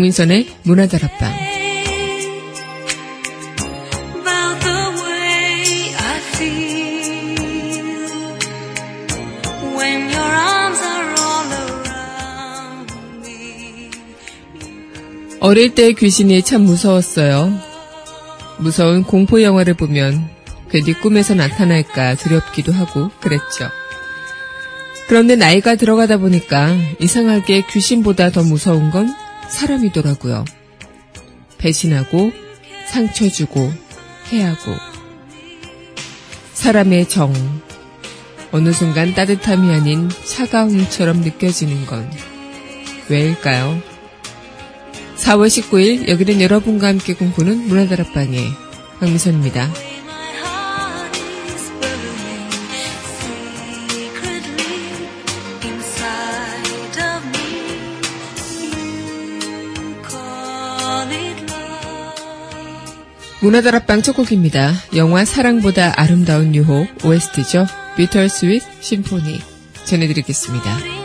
강민선의 문화다락방 어릴 때 귀신이 참 무서웠어요. 무서운 공포 영화를 보면 괜히 꿈에서 나타날까 두렵기도 하고 그랬죠. 그런데 나이가 들어가다 보니까 이상하게 귀신보다 더 무서운 건 사람이더라고요. 배신하고 상처 주고 해하고 사람의 정 어느 순간 따뜻함이 아닌 차가움처럼 느껴지는 건 왜일까요? 4월 19일 여기는 여러분과 함께 공부는 문화다락방의 황미선입니다. 문화다락방 첫 곡입니다. 영화 사랑보다 아름다운 유혹 OST죠. 비터 스윗 심포니 전해드리겠습니다.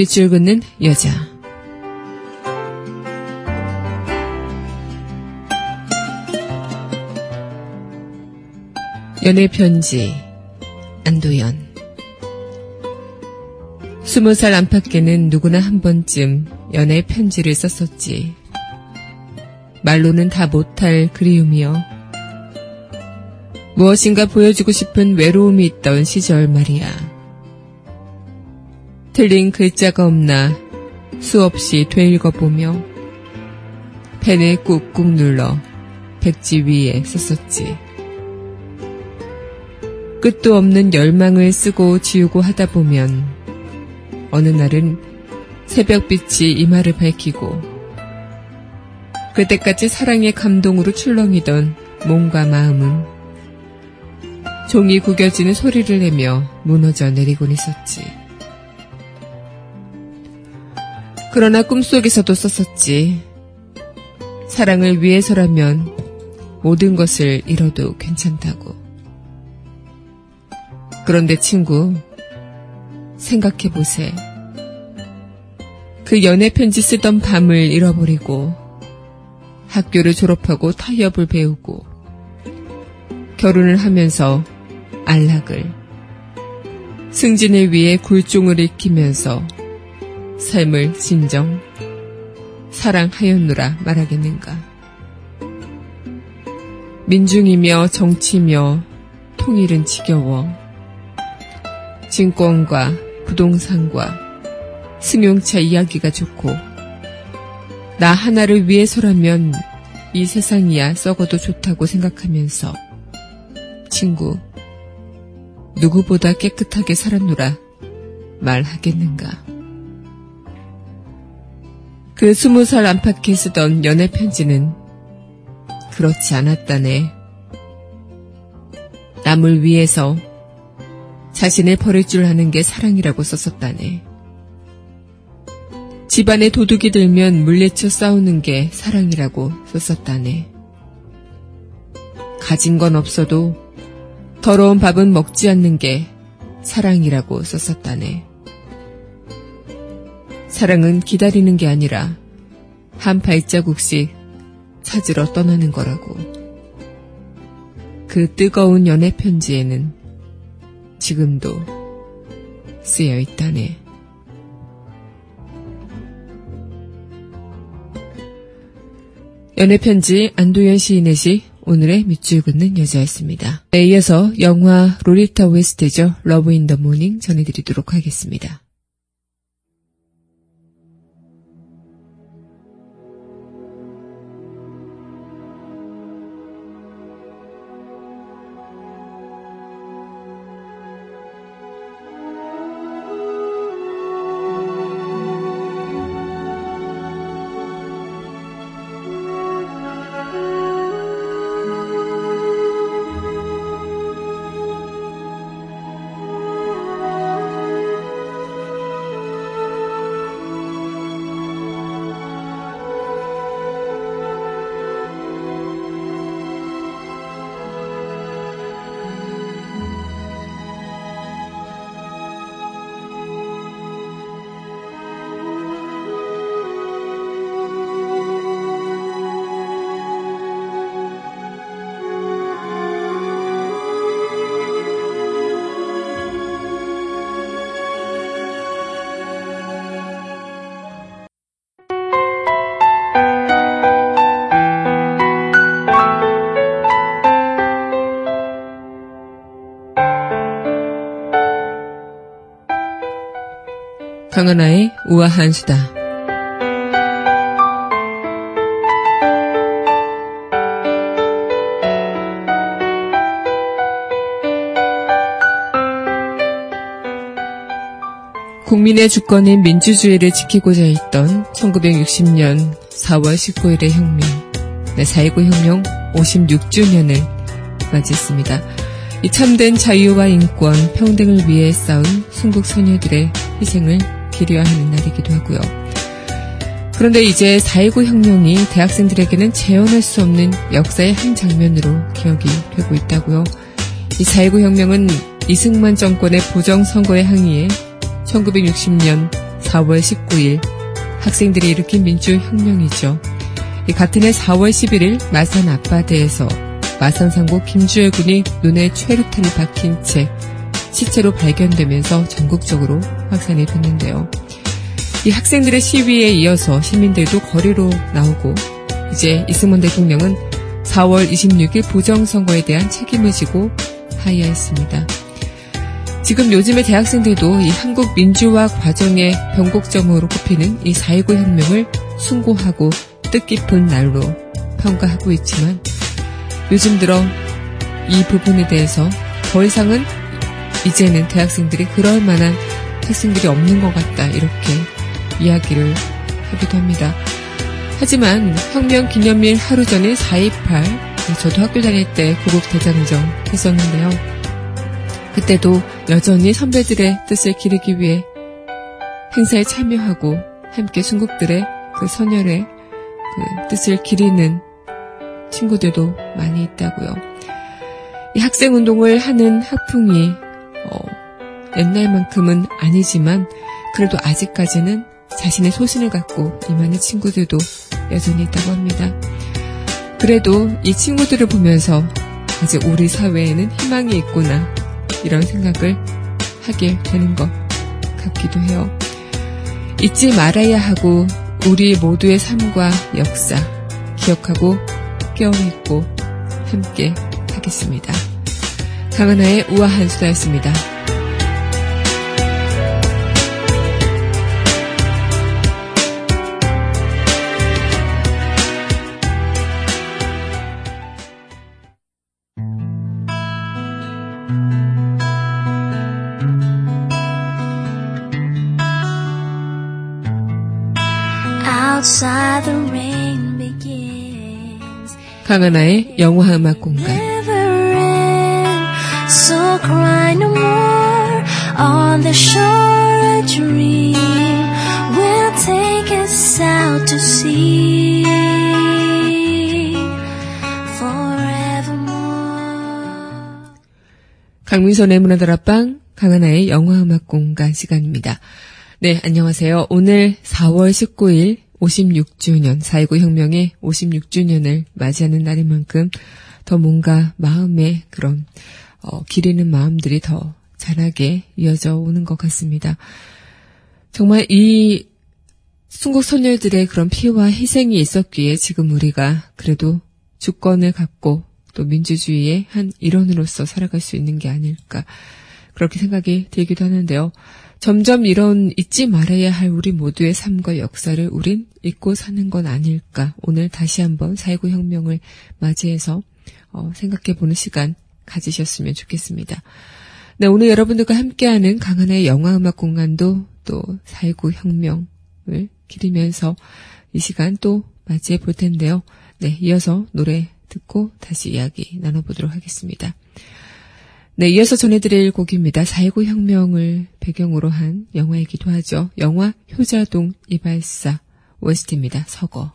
밑줄 긋는 여자. 연애 편지 안도연 스무 살 안팎에는 누구나 한 번쯤 연애 편지를 썼었지. 말로는 다 못할 그리움이여. 무엇인가 보여주고 싶은 외로움이 있던 시절 말이야. 틀린 글자가 없나 수없이 되읽어보며 펜을 꾹꾹 눌러 백지 위에 썼었지. 끝도 없는 열망을 쓰고 지우고 하다 보면 어느 날은 새벽빛이 이마를 밝히고 그때까지 사랑의 감동으로 출렁이던 몸과 마음은 종이 구겨지는 소리를 내며 무너져 내리곤 있었지. 그러나 꿈속에서도 썼었지. 사랑을 위해서라면 모든 것을 잃어도 괜찮다고. 그런데 친구, 생각해보세. 그 연애 편지 쓰던 밤을 잃어버리고 학교를 졸업하고 타협을 배우고 결혼을 하면서 안락을 승진을 위해 굴종을 익히면서 삶을 진정 사랑하였노라 말하겠는가. 민중이며 정치며 통일은 지겨워. 증권과 부동산과 승용차 이야기가 좋고 나 하나를 위해서라면 이 세상이야 썩어도 좋다고 생각하면서 친구 누구보다 깨끗하게 살았노라 말하겠는가. 그 스무 살 안팎에 쓰던 연애 편지는 그렇지 않았다네. 남을 위해서 자신을 버릴 줄 아는 게 사랑이라고 썼었다네. 집안에 도둑이 들면 물리쳐 싸우는 게 사랑이라고 썼었다네. 가진 건 없어도 더러운 밥은 먹지 않는 게 사랑이라고 썼었다네. 사랑은 기다리는 게 아니라 한 발자국씩 찾으러 떠나는 거라고. 그 뜨거운 연애 편지에는 지금도 쓰여 있다네. 연애 편지 안도현 시인의 시 오늘의 밑줄 긋는 여자였습니다. 네, 이어서 영화 로리타 웨스트죠. Love in the Morning 전해드리도록 하겠습니다. 강하나의 우아한 수다. 국민의 주권인 민주주의를 지키고자 했던 1960년 4월 19일의 혁명, 네, 4.19 혁명 56주년을 맞이했습니다. 이 참된 자유와 인권, 평등을 위해 싸운 순국 소녀들의 희생을 기리화하는 날이기도 하고요. 그런데 이제 4.19 혁명이 대학생들에게는 재현할 수 없는 역사의 한 장면으로 기억이 되고 있다고요. 이 4.19 혁명은 이승만 정권의 부정선거에 항의해 1960년 4월 19일 학생들이 일으킨 민주혁명이죠. 같은 해 4월 11일 마산 앞바다에서 마산상고 김주열 군이 눈에 최루탄이 박힌 채 시체로 발견되면서 전국적으로 확산이 됐는데요. 이 학생들의 시위에 이어서 시민들도 거리로 나오고 이제 이승만 대통령은 4월 26일 부정선거에 대한 책임을 지고 하야했습니다. 지금 요즘의 대학생들도 이 한국 민주화 과정의 변곡점으로 꼽히는 이 4.19 혁명을 숭고하고 뜻깊은 날로 평가하고 있지만 요즘 들어 이 부분에 대해서 더 이상은 이제는 대학생들이 그럴 만한 학생들이 없는 것 같다 이렇게 이야기를 하기도 합니다. 하지만 혁명 기념일 하루 전인 4.28 저도 학교 다닐 때 구국 대장정 했었는데요. 그때도 여전히 선배들의 뜻을 기르기 위해 행사에 참여하고 함께 순국들의 그 선열의 그 뜻을 기리는 친구들도 많이 있다고요. 이 학생 운동을 하는 학풍이 어, 옛날만큼은 아니지만 그래도 아직까지는 자신의 소신을 갖고 임하는 친구들도 여전히 있다고 합니다. 그래도 이 친구들을 보면서 아직 우리 사회에는 희망이 있구나 이런 생각을 하게 되는 것 같기도 해요. 잊지 말아야 하고 우리 모두의 삶과 역사 기억하고 깨어있고 함께 하겠습니다. 강하나의 우아한 수다였습니다. 강하나의 영화 음악 공간 So cry no more on the shore a dream will take us out to sea forevermore. 강민선의 문화다락방 강하나의 영화 음악 공간 시간입니다. 네, 안녕하세요. 오늘 4월 19일 56주년, 4.19 혁명의 56주년을 맞이하는 날인 만큼 더 뭔가 마음에 그런, 어, 기리는 마음들이 더 자라게 이어져 오는 것 같습니다. 정말 이 순국 소녀들의 그런 피와 희생이 있었기에 지금 우리가 그래도 주권을 갖고 또 민주주의의 한 일원으로서 살아갈 수 있는 게 아닐까 그렇게 생각이 들기도 하는데요. 점점 이런 잊지 말아야 할 우리 모두의 삶과 역사를 우린 잊고 사는 건 아닐까. 오늘 다시 한번 4.19 혁명을 맞이해서 어, 생각해보는 시간 가지셨으면 좋겠습니다. 네, 오늘 여러분들과 함께하는 강한의 영화음악 공간도 또 4.19 혁명을 기리면서 이 시간 또 맞이해 볼 텐데요. 네, 이어서 노래 듣고 다시 이야기 나눠보도록 하겠습니다. 네, 이어서 전해드릴 곡입니다. 4.19 혁명을 배경으로 한 영화이기도 하죠. 영화 효자동 이발사 OST입니다. 서거.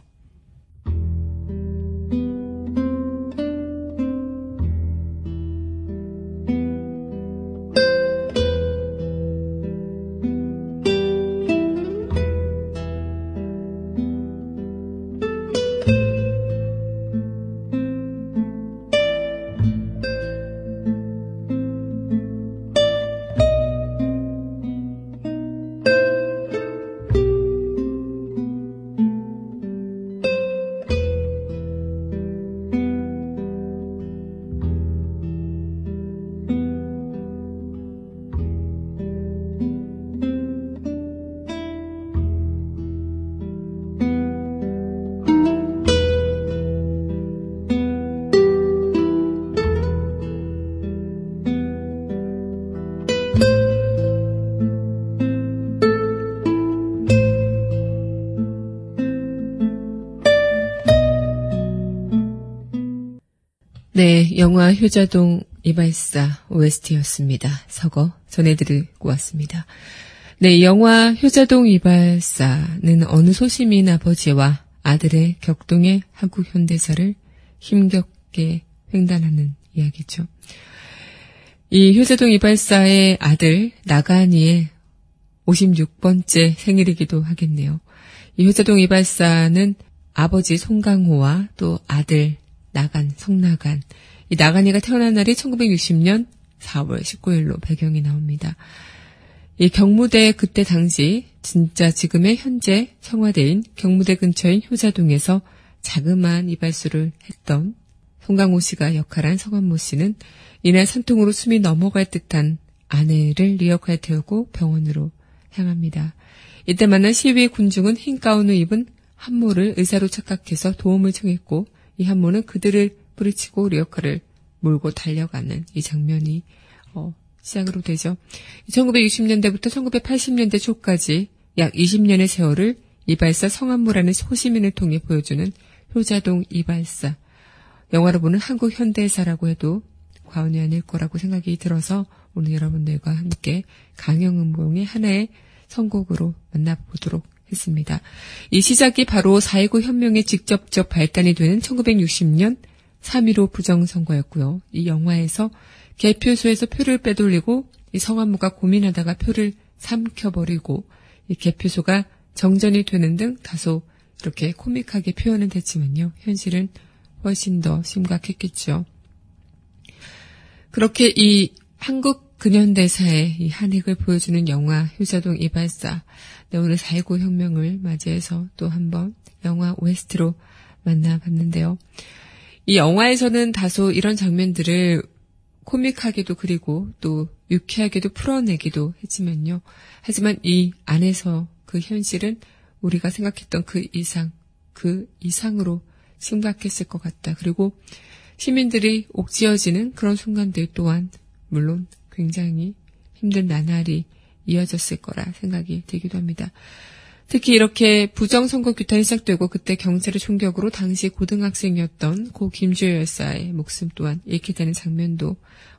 영화 효자동 이발사 OST였습니다. 서거 전해드리고 왔습니다. 네, 영화 효자동 이발사는 어느 소시민 아버지와 아들의 격동의 한국 현대사를 힘겹게 횡단하는 이야기죠. 이 효자동 이발사의 아들 나간이의 56번째 생일이기도 하겠네요. 이 효자동 이발사는 아버지 송강호와 또 아들 나간, 성나간. 이 나간이가 태어난 날이 1960년 4월 19일로 배경이 나옵니다. 이 경무대 그때 당시 진짜 지금의 현재 청와대인 경무대 근처인 효자동에서 자그마한 이발소를 했던 송강호 씨가 역할한 성한모 씨는 이날 산통으로 숨이 넘어갈 듯한 아내를 리어카에 태우고 병원으로 향합니다. 이때 만난 시위 군중은 흰 가운을 입은 한모를 의사로 착각해서 도움을 청했고 이 한모는 그들을 뿌리치고 리어카를 몰고 달려가는 이 장면이 어, 시작으로 되죠. 1960년대부터 1980년대 초까지 약 20년의 세월을 이발사 성한무라는 소시민을 통해 보여주는 효자동 이발사. 영화로 보는 한국 현대사라고 해도 과언이 아닐 거라고 생각이 들어서 오늘 여러분들과 함께 강영은봉의 하나의 선곡으로 만나보도록 했습니다. 이 시작이 바로 4.19 혁명의 직접적 발단이 되는 1960년 3.15 부정선거였고요. 이 영화에서 개표소에서 표를 빼돌리고 이 성한무가 고민하다가 표를 삼켜버리고 이 개표소가 정전이 되는 등 다소 이렇게 코믹하게 표현은 됐지만요. 현실은 훨씬 더 심각했겠죠. 그렇게 이 한국 근현대사의 이 한획을 보여주는 영화 효자동 이발사 네, 오늘 4.19 혁명을 맞이해서 또 한번 영화 OST로 만나봤는데요. 이 영화에서는 다소 이런 장면들을 코믹하게도 그리고 또 유쾌하게도 풀어내기도 했지만요. 하지만 이 안에서 그 현실은 우리가 생각했던 그 이상, 그 이상으로 심각했을 것 같다. 그리고 시민들이 옥지어지는 그런 순간들 또한 물론 굉장히 힘든 나날이 이어졌을 거라 생각이 들기도 합니다. 특히 이렇게 부정선거 규탄이 시작되고 그때 경찰의 총격으로 당시 고등학생이었던 고 김주여 열사의 목숨 또한 잃게 되는 장면도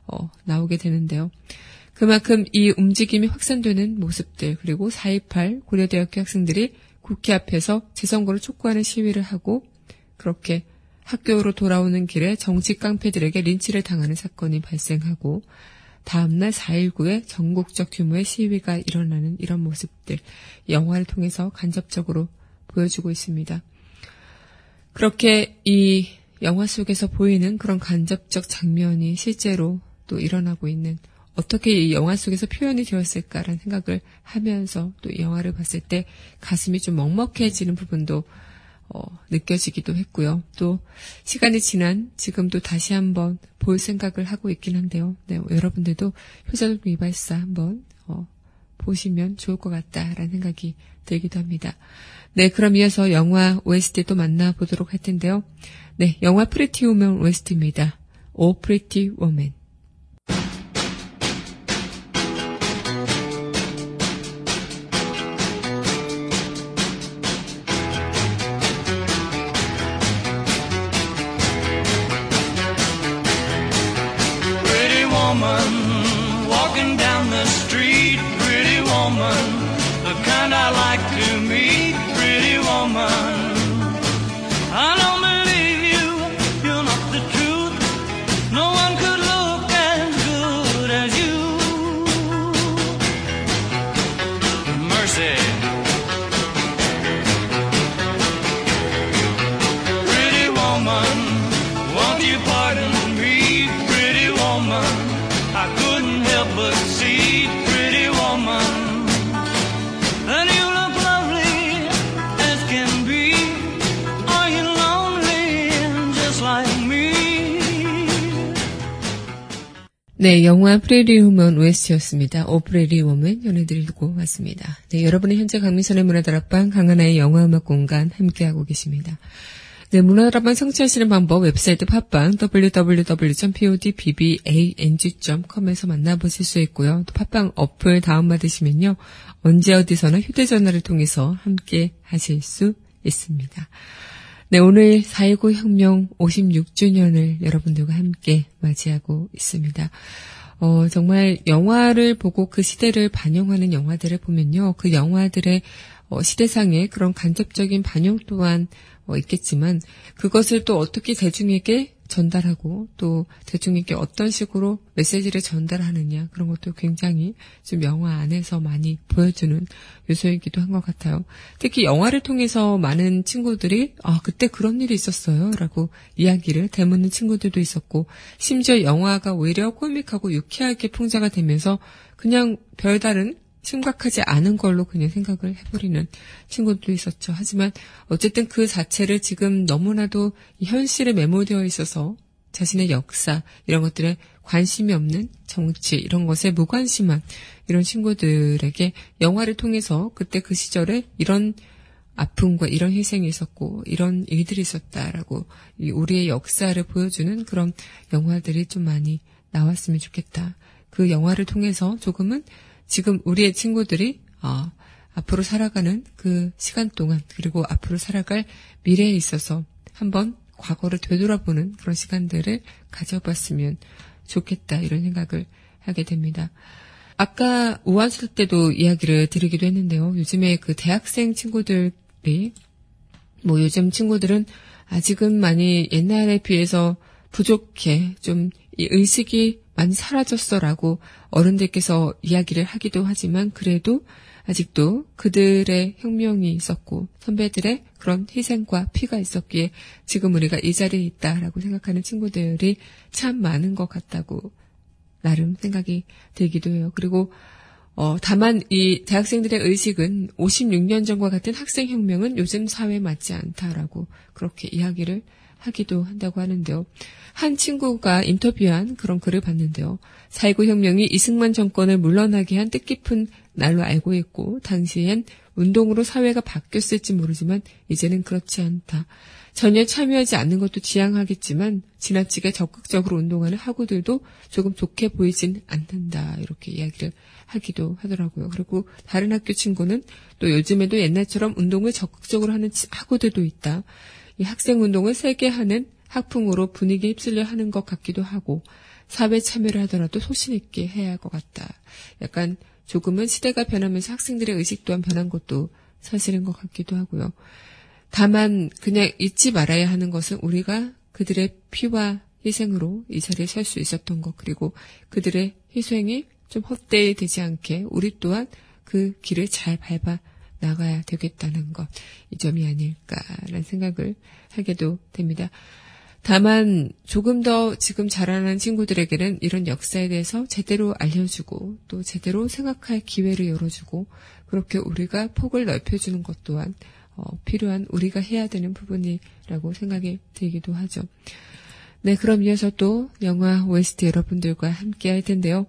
어, 나오게 되는데요. 그만큼 이 움직임이 확산되는 모습들 그리고 4.28 고려대학교 학생들이 국회 앞에서 재선거를 촉구하는 시위를 하고 그렇게 학교로 돌아오는 길에 정치 깡패들에게 린치를 당하는 사건이 발생하고 다음날 4.19에 전국적 규모의 시위가 일어나는 이런 모습들 영화를 통해서 간접적으로 보여주고 있습니다. 그렇게 이 영화 속에서 보이는 그런 간접적 장면이 실제로 또 일어나고 있는 어떻게 이 영화 속에서 표현이 되었을까라는 생각을 하면서 또이 영화를 봤을 때 가슴이 좀 먹먹해지는 부분도 어, 느껴지기도 했고요. 또 시간이 지난 지금도 다시 한번 볼 생각을 하고 있긴 한데요. 네, 여러분들도 효자동 이발사 한번 어, 보시면 좋을 것 같다라는 생각이 들기도 합니다. 네, 그럼 이어서 영화 OST 또 만나보도록 할 텐데요. 네, 영화 Pretty Woman OST입니다. Oh Pretty Woman. 영화 Pretty Woman OST였습니다. Oh Pretty Woman 전해드리고 왔습니다. 네, 여러분은 현재 강민선의 문화다락방 강하나의 영화음악 공간 함께하고 계십니다. 네, 문화다락방 청취하시는 방법 웹사이트 팟빵 www.podbbang.com에서 만나보실 수 있고요. 또 팟빵 어플 다운받으시면요. 언제 어디서나 휴대전화를 통해서 함께 하실 수 있습니다. 네, 오늘 4.19 혁명 56주년을 여러분들과 함께 맞이하고 있습니다. 어, 정말 영화를 보고 그 시대를 반영하는 영화들을 보면요. 그 영화들의 어, 시대상의 그런 간접적인 반영 또한 어, 있겠지만 그것을 또 어떻게 대중에게 전달하고 또 대중에게 어떤 식으로 메시지를 전달하느냐 그런 것도 굉장히 좀 영화 안에서 많이 보여주는 요소이기도 한 것 같아요. 특히 영화를 통해서 많은 친구들이 아 그때 그런 일이 있었어요라고 이야기를 되묻는 친구들도 있었고 심지어 영화가 오히려 코믹하고 유쾌하게 풍자가 되면서 그냥 별다른 심각하지 않은 걸로 그냥 생각을 해버리는 친구도 있었죠. 하지만 어쨌든 그 자체를 지금 너무나도 현실에 매몰되어 있어서 자신의 역사 이런 것들에 관심이 없는 정치 이런 것에 무관심한 이런 친구들에게 영화를 통해서 그때 그 시절에 이런 아픔과 이런 희생이 있었고 이런 일들이 있었다라고 우리의 역사를 보여주는 그런 영화들이 좀 많이 나왔으면 좋겠다. 그 영화를 통해서 조금은 지금 우리의 친구들이 어, 앞으로 살아가는 그 시간 동안 그리고 앞으로 살아갈 미래에 있어서 한번 과거를 되돌아보는 그런 시간들을 가져봤으면 좋겠다 이런 생각을 하게 됩니다. 아까 우한수 때도 이야기를 드리기도 했는데요. 요즘에 그 대학생 친구들이 뭐 요즘 친구들은 아직은 많이 옛날에 비해서 부족해 좀 이 의식이 많이 사라졌어라고 어른들께서 이야기를 하기도 하지만 그래도 아직도 그들의 혁명이 있었고 선배들의 그런 희생과 피가 있었기에 지금 우리가 이 자리에 있다라고 생각하는 친구들이 참 많은 것 같다고 나름 생각이 들기도 해요. 그리고 어, 다만 이 대학생들의 의식은 56년 전과 같은 학생혁명은 요즘 사회에 맞지 않다라고 그렇게 이야기를 하기도 한다고 하는데요. 한 친구가 인터뷰한 그런 글을 봤는데요. 4.19 혁명이 이승만 정권을 물러나게 한 뜻깊은 날로 알고 있고 당시엔 운동으로 사회가 바뀌었을지 모르지만 이제는 그렇지 않다. 전혀 참여하지 않는 것도 지향하겠지만 지나치게 적극적으로 운동하는 학우들도 조금 좋게 보이진 않는다. 이렇게 이야기를 하기도 하더라고요. 그리고 다른 학교 친구는 또 요즘에도 옛날처럼 운동을 적극적으로 하는 학우들도 있다. 이 학생 운동을 세게 하는 학풍으로 분위기에 휩쓸려 하는 것 같기도 하고 사회 참여를 하더라도 소신 있게 해야 할 것 같다. 약간 조금은 시대가 변하면서 학생들의 의식 또한 변한 것도 사실인 것 같기도 하고요. 다만 그냥 잊지 말아야 하는 것은 우리가 그들의 피와 희생으로 이 자리에 설 수 있었던 것 그리고 그들의 희생이 좀 헛되이 되지 않게 우리 또한 그 길을 잘 밟아 나가야 되겠다는 것, 이 점이 아닐까라는 생각을 하게도 됩니다. 다만 조금 더 지금 자라는 친구들에게는 이런 역사에 대해서 제대로 알려주고 또 제대로 생각할 기회를 열어주고 그렇게 우리가 폭을 넓혀주는 것 또한 어, 필요한 우리가 해야 되는 부분이라고 생각이 들기도 하죠. 네, 그럼 이어서 또 영화 OST 여러분들과 함께 할 텐데요.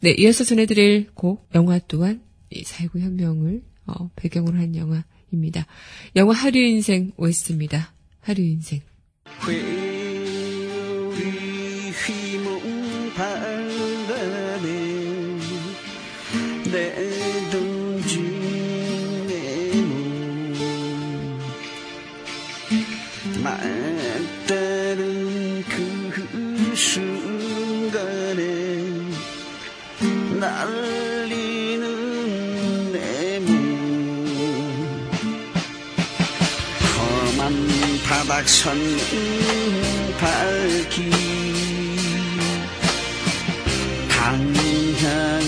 네, 이어서 전해드릴 곡 영화 또한 이4.19 혁명을 어, 배경으로 한 영화입니다. 영화 하류 인생 OST입니다. 하류 인생. 박선 밝기 방향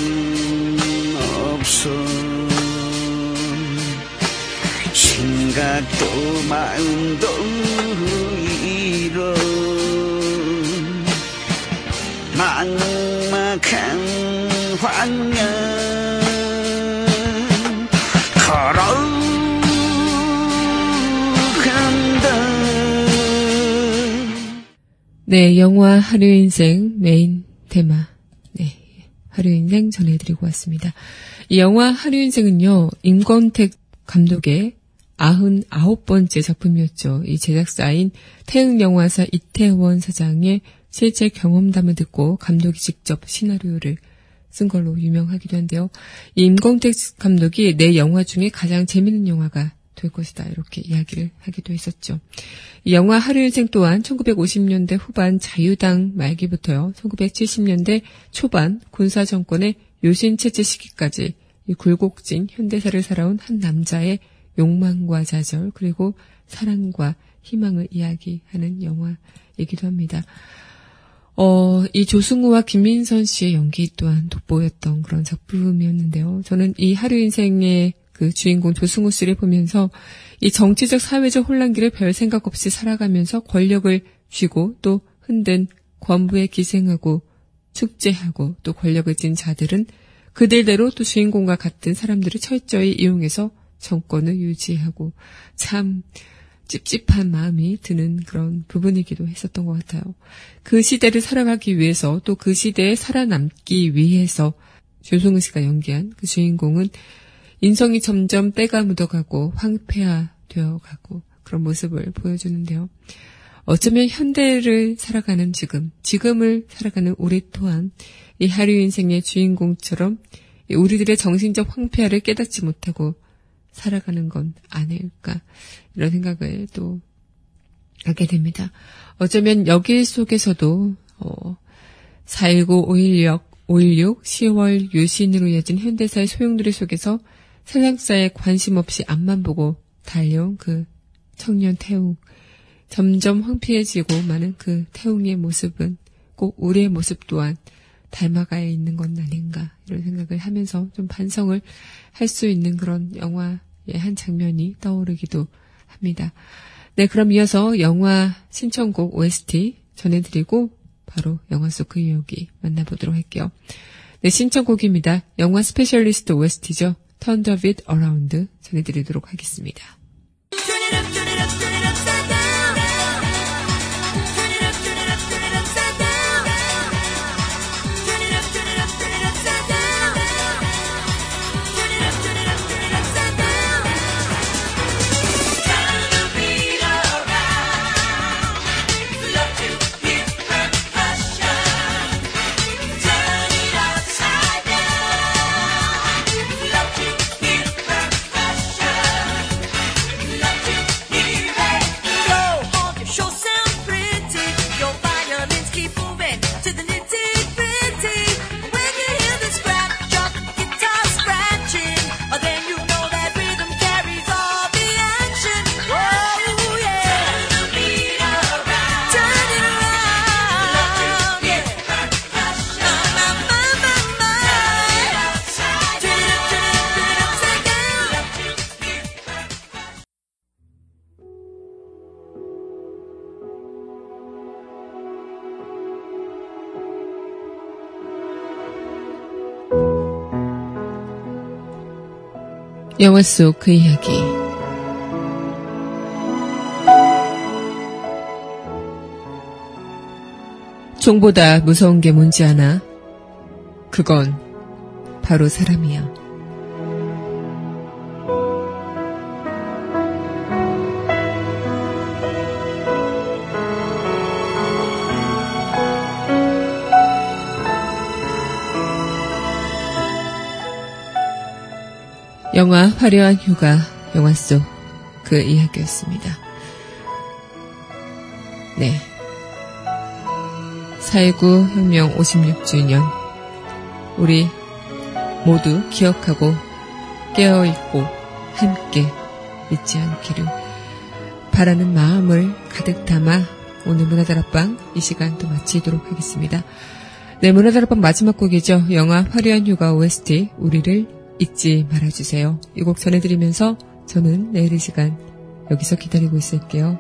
없어 생각도 마음도 잃어 막막한 환경 네, 영화 하루 인생 메인 테마. 네, 하루 인생 전해드리고 왔습니다. 이 영화 하루 인생은요, 임권택 감독의 99번째 작품이었죠. 이 제작사인 태흥영화사 이태원 사장의 실제 경험담을 듣고 감독이 직접 시나리오를 쓴 걸로 유명하기도 한데요. 이 임광택 감독이 내 영화 중에 가장 재밌는 영화가 될 것이다. 이렇게 이야기를 하기도 했었죠. 이 영화 하루일생 또한 1950년대 후반 자유당 말기부터요. 1970년대 초반 군사 정권의 요신 체제 시기까지 이 굴곡진 현대사를 살아온 한 남자의 욕망과 좌절 그리고 사랑과 희망을 이야기하는 영화이기도 합니다. 어, 이 조승우와 김민선 씨의 연기 또한 돋보였던 그런 작품이었는데요. 저는 이 하루 인생의 그 주인공 조승우 씨를 보면서 이 정치적 사회적 혼란기를 별 생각 없이 살아가면서 권력을 쥐고 또 흔든 권부에 기생하고 축제하고 또 권력을 쥔 자들은 그들대로 또 주인공과 같은 사람들을 철저히 이용해서 정권을 유지하고 참 찝찝한 마음이 드는 그런 부분이기도 했었던 것 같아요. 그 시대를 살아가기 위해서 또 그 시대에 살아남기 위해서 조승우 씨가 연기한 그 주인공은 인성이 점점 때가 묻어가고 황폐화되어 가고 그런 모습을 보여주는데요. 어쩌면 현대를 살아가는 지금, 지금을 살아가는 우리 또한 이 하류 인생의 주인공처럼 우리들의 정신적 황폐화를 깨닫지 못하고 살아가는 건 아닐까 이런 생각을 또 하게 됩니다. 어쩌면 여기 속에서도 어, 4.19, 5.16, 5.16, 10월 유신으로 이어진 현대사의 소용돌이 속에서 세상사에 관심 없이 앞만 보고 달려온 그 청년 태웅. 점점 황폐해지고 많은 그 태웅의 모습은 꼭 우리의 모습 또한 닮아가야 있는 건 아닌가 이런 생각을 하면서 좀 반성을 할 수 있는 그런 영화의 한 장면이 떠오르기도 합니다. 네, 그럼 이어서 영화 신청곡 OST 전해드리고 바로 영화 속 그 이야기 만나보도록 할게요. 네, 신청곡입니다. 영화 Specialist OST죠. Beat Around 전해드리도록 하겠습니다. 영화 속 그 이야기. 총보다 무서운 게 뭔지 아나? 그건 바로 사람이야. 영화 화려한 휴가 영화 속 그 이야기였습니다. 네. 4.19 혁명 56주년 우리 모두 기억하고 깨어있고 함께 잊지 않기를 바라는 마음을 가득 담아 오늘 문화다락방 이 시간도 마치도록 하겠습니다. 네, 문화다락방 마지막 곡이죠. 영화 화려한 휴가 OST 우리를 잊지 말아주세요. 이 곡 전해드리면서 저는 내일 이 시간 여기서 기다리고 있을게요.